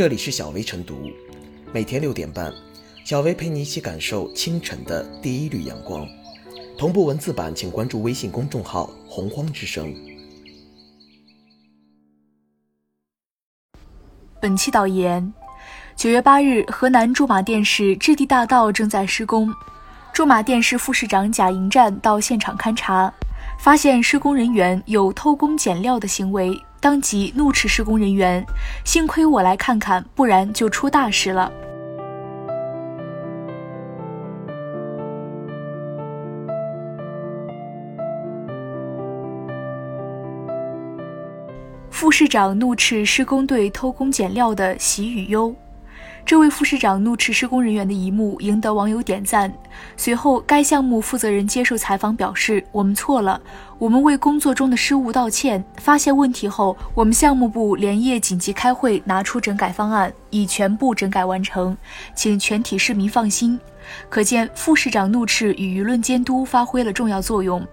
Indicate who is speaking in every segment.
Speaker 1: 这里是小薇晨读，每天六点半，小薇陪你一起感受清晨的第一缕阳光。同步文字版，请关注微信公众号“洪荒之声”。
Speaker 2: 本期导言：九月八日，河南驻马店市置地大道正在施工，驻马店市副市长贾迎战到现场勘查，发现施工人员有偷工减料的行为，当即怒斥施工人员：“幸亏我来看看，不然就出大事了。”副市长怒斥施工队偷工减料的喜与忧，这位副市长怒斥施工人员的一幕赢得网友点赞。随后，该项目负责人接受采访表示：“我们错了，我们为工作中的失误道歉。发现问题后，我们项目部连夜紧急开会，拿出整改方案，已全部整改完成，请全体市民放心。”可见，副市长怒斥与舆论监督发挥了重要作用。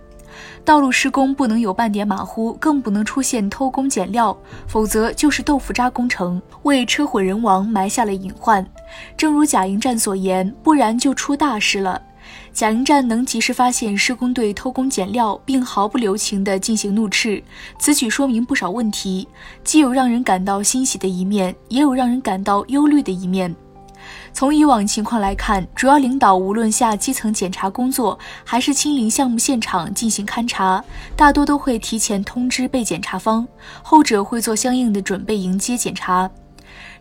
Speaker 2: 道路施工不能有半点马虎，更不能出现偷工减料，否则就是豆腐渣工程，为车毁人亡埋下了隐患。正如贾迎战所言，不然就出大事了。贾迎战能及时发现施工队偷工减料，并毫不留情地进行怒斥，此举说明不少问题，既有让人感到欣喜的一面，也有让人感到忧虑的一面。从以往情况来看，主要领导无论下基层检查工作，还是亲临项目现场进行勘查，大多都会提前通知被检查方，后者会做相应的准备迎接检查。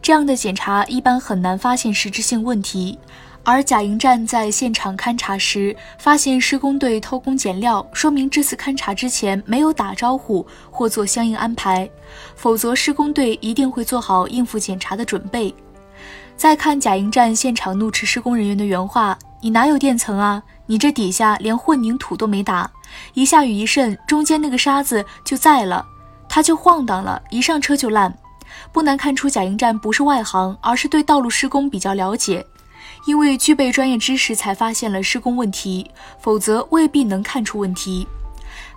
Speaker 2: 这样的检查一般很难发现实质性问题。而贾营站在现场勘查时发现施工队偷工减料，说明这次勘查之前没有打招呼或做相应安排，否则施工队一定会做好应付检查的准备。再看贾营站现场怒斥施工人员的原话：“你哪有垫层啊？你这底下连混凝土都没打，一下雨一渗，中间那个沙子就在了，它就晃荡了，一上车就烂。不难看出，贾营站不是外行，而是对道路施工比较了解，因为具备专业知识才发现了施工问题，否则未必能看出问题。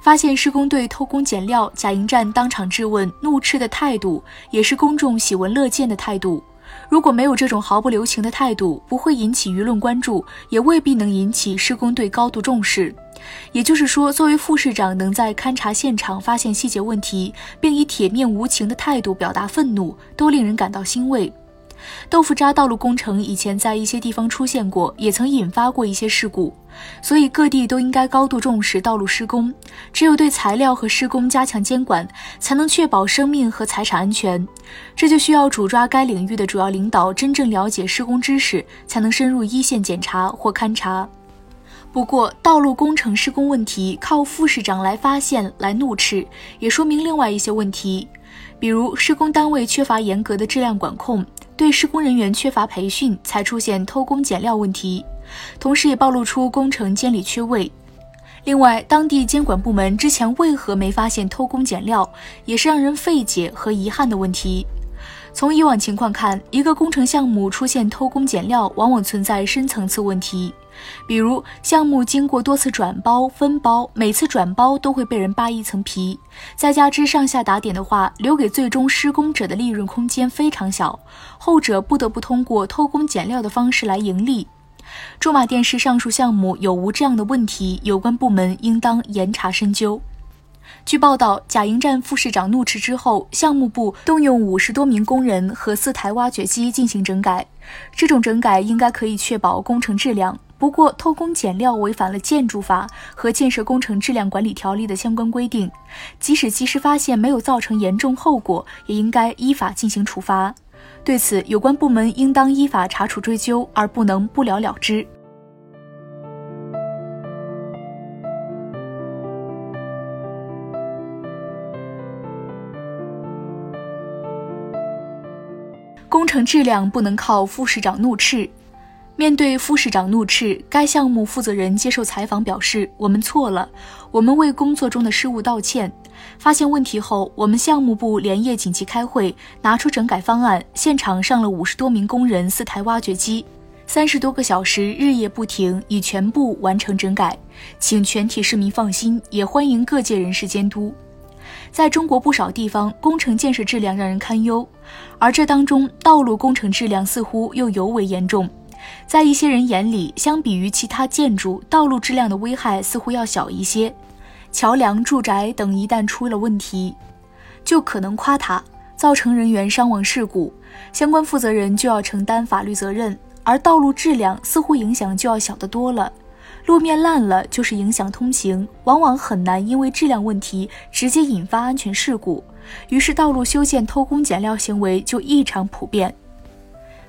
Speaker 2: 发现施工队偷工减料，贾营站当场质问，怒斥的态度也是公众喜闻乐见的态度。”如果没有这种毫不留情的态度，不会引起舆论关注，也未必能引起施工队高度重视。也就是说，作为副市长，能在勘察现场发现细节问题，并以铁面无情的态度表达愤怒，都令人感到欣慰。豆腐渣道路工程以前在一些地方出现过，也曾引发过一些事故，所以各地都应该高度重视道路施工。只有对材料和施工加强监管，才能确保生命和财产安全。这就需要主抓该领域的主要领导真正了解施工知识，才能深入一线检查或勘察。不过，道路工程施工问题靠副市长来发现、来怒斥，也说明另外一些问题，比如施工单位缺乏严格的质量管控。对施工人员缺乏培训，才出现偷工减料问题，同时也暴露出工程监理缺位。另外，当地监管部门之前为何没发现偷工减料，也是让人费解和遗憾的问题。从以往情况看，一个工程项目出现偷工减料，往往存在深层次问题。比如，项目经过多次转包分包，每次转包都会被人扒一层皮，再加之上下打点的话，留给最终施工者的利润空间非常小，后者不得不通过偷工减料的方式来盈利。驻马店市上述项目有无这样的问题？有关部门应当严查深究。据报道，贾营站副市长怒斥之后，项目部动用五十多名工人和四台挖掘机进行整改，这种整改应该可以确保工程质量。不过，偷工减料违反了建筑法和建设工程质量管理条例的相关规定，即使及时发现没有造成严重后果，也应该依法进行处罚。对此，有关部门应当依法查处追究，而不能不了了之。工程质量不能靠副市长怒斥。面对副市长怒斥，该项目负责人接受采访表示：“我们错了，我们为工作中的失误道歉。发现问题后，我们项目部连夜紧急开会，拿出整改方案，现场上了五十多名工人、四台挖掘机，三十多个小时日夜不停，已全部完成整改。请全体市民放心，也欢迎各界人士监督。”在中国不少地方，工程建设质量让人堪忧。而这当中道路工程质量似乎又尤为严重。在一些人眼里，相比于其他建筑，道路质量的危害似乎要小一些。桥梁、住宅等一旦出了问题，就可能垮塌，造成人员伤亡事故，相关负责人就要承担法律责任。而道路质量似乎影响就要小得多了，路面烂了就是影响通行，往往很难因为质量问题直接引发安全事故。于是，道路修建偷工减料行为就异常普遍。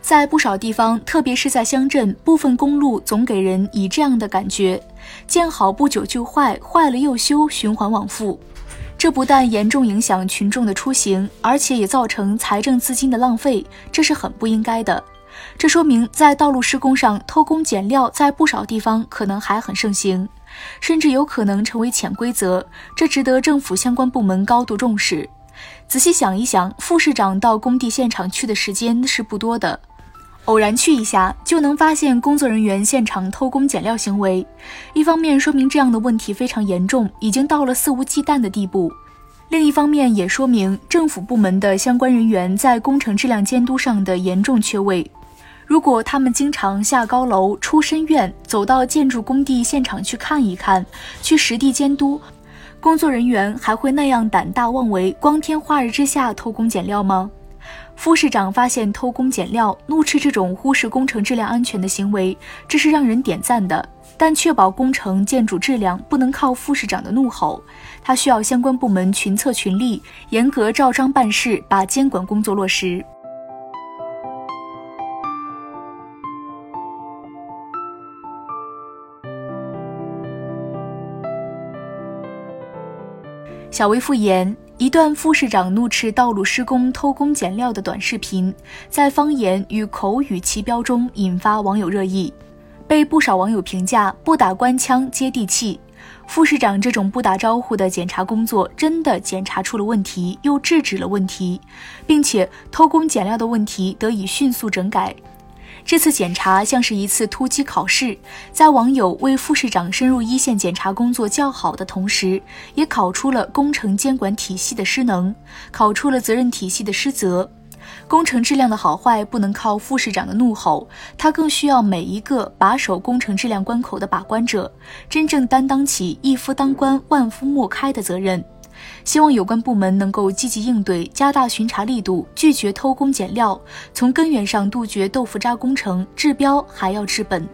Speaker 2: 在不少地方，特别是在乡镇，部分公路总给人以这样的感觉：建好不久就坏，坏了又修，循环往复。这不但严重影响群众的出行，而且也造成财政资金的浪费，这是很不应该的。这说明，在道路施工上偷工减料，在不少地方可能还很盛行，甚至有可能成为潜规则。这值得政府相关部门高度重视。仔细想一想，副市长到工地现场去的时间是不多的，偶然去一下，就能发现工作人员现场偷工减料行为。一方面说明这样的问题非常严重，已经到了肆无忌惮的地步；另一方面也说明政府部门的相关人员在工程质量监督上的严重缺位。如果他们经常下高楼、出深院，走到建筑工地现场去看一看，去实地监督，工作人员还会那样胆大妄为、光天化日之下偷工减料吗？副市长发现偷工减料、怒斥这种忽视工程质量安全的行为，这是让人点赞的。但确保工程建筑质量不能靠副市长的怒吼，他需要相关部门群策群力，严格照章办事，把监管工作落实。小微复言，一段副市长怒斥道路施工偷工减料的短视频，在方言与口语齐标中引发网友热议，被不少网友评价不打官腔接地气。副市长这种不打招呼的检查工作，真的检查出了问题，又制止了问题，并且偷工减料的问题得以迅速整改。这次检查像是一次突击考试，在网友为副市长深入一线检查工作叫好的同时，也考出了工程监管体系的失能，考出了责任体系的失责。工程质量的好坏不能靠副市长的怒吼，他更需要每一个把守工程质量关口的把关者，真正担当起一夫当关万夫莫开的责任。希望有关部门能够积极应对，加大巡查力度，拒绝偷工减料，从根源上杜绝豆腐渣工程，治标还要治本。